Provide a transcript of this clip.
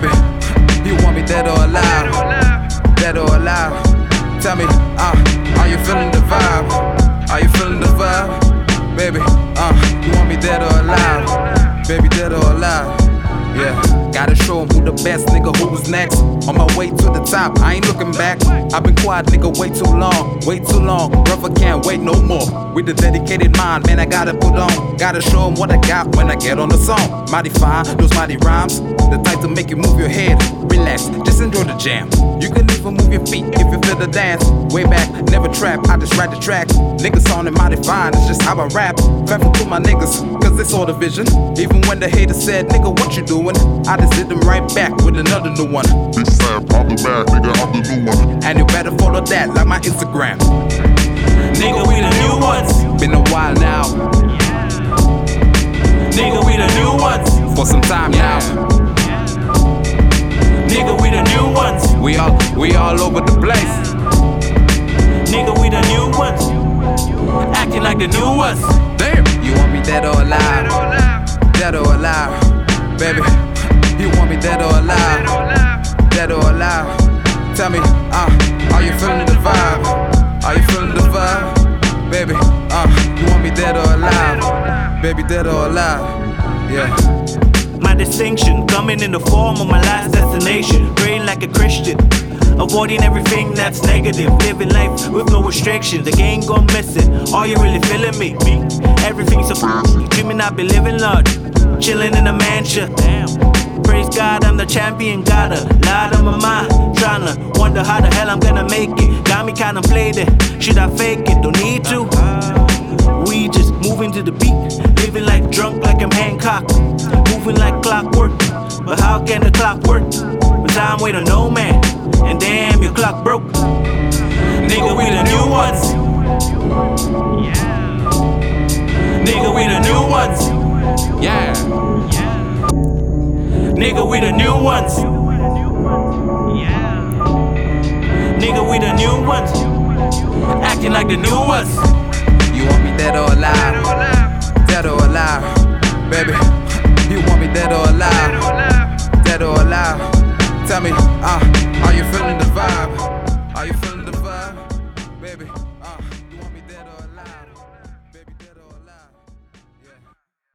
baby. Show who the best nigga, who was next. On my way to the top, I ain't looking back. I've been quiet, nigga, way too long, way too long. Brother can't wait no more. With a dedicated mind, man, I gotta put on. Gotta show show 'em what I got when I get on the song. Mighty fine, those mighty rhymes. The type to make you move your head. Relax, just enjoy the jam. You can even move your feet if you feel the dance. Way back, never trap, I just ride the track. Niggas on it mighty fine, it's just how I rap. Faithful to my niggas, cause they saw the vision. Even when the haters said, nigga, what you doing? I just hit them right back with another new one. This time, I'm the man, nigga, I'm the new one. And you better follow that like my Instagram. Nigga, we the new ones. Been a while now, Nigga, we the new ones. for some time now. Nigga, we the new ones. We all, we all over the place. Nigga, we the new ones. Acting like the new ones. Damn, you want me dead or alive? Dead or alive, baby. You want me dead or alive? Dead or alive? Tell me, uh, are you feeling the vibe? Are you feeling the vibe, baby? Uh, you want me dead or alive? Baby, dead or alive? Yeah. My distinction coming in the form of my last destination. Praying like a Christian. Avoiding everything that's negative. Living life with no restrictions. The game gone missing. Are you really feeling me? Everything's so dreaming I be living large. Chilling in a mansion. Damn. Praise God, I'm the champion. Got a lot on my mind. Tryna wonder how the hell I'm gonna make it. Got me contemplating. Should I fake it? Don't need to. We just moving to the beat, living like drunk like I'm Hancock, moving like clockwork. But how can the clock work when time wait on no man? And damn, your clock broke. Nigga, we the new ones. Yeah. Nigga, we the new ones. Yeah. Nigga, we the new ones. Yeah. Nigga, we the new ones. Acting like the new ones. You want me dead or alive? Dead or alive, baby. You want me dead or alive? Dead or alive? Tell me, uh, are you feeling the vibe?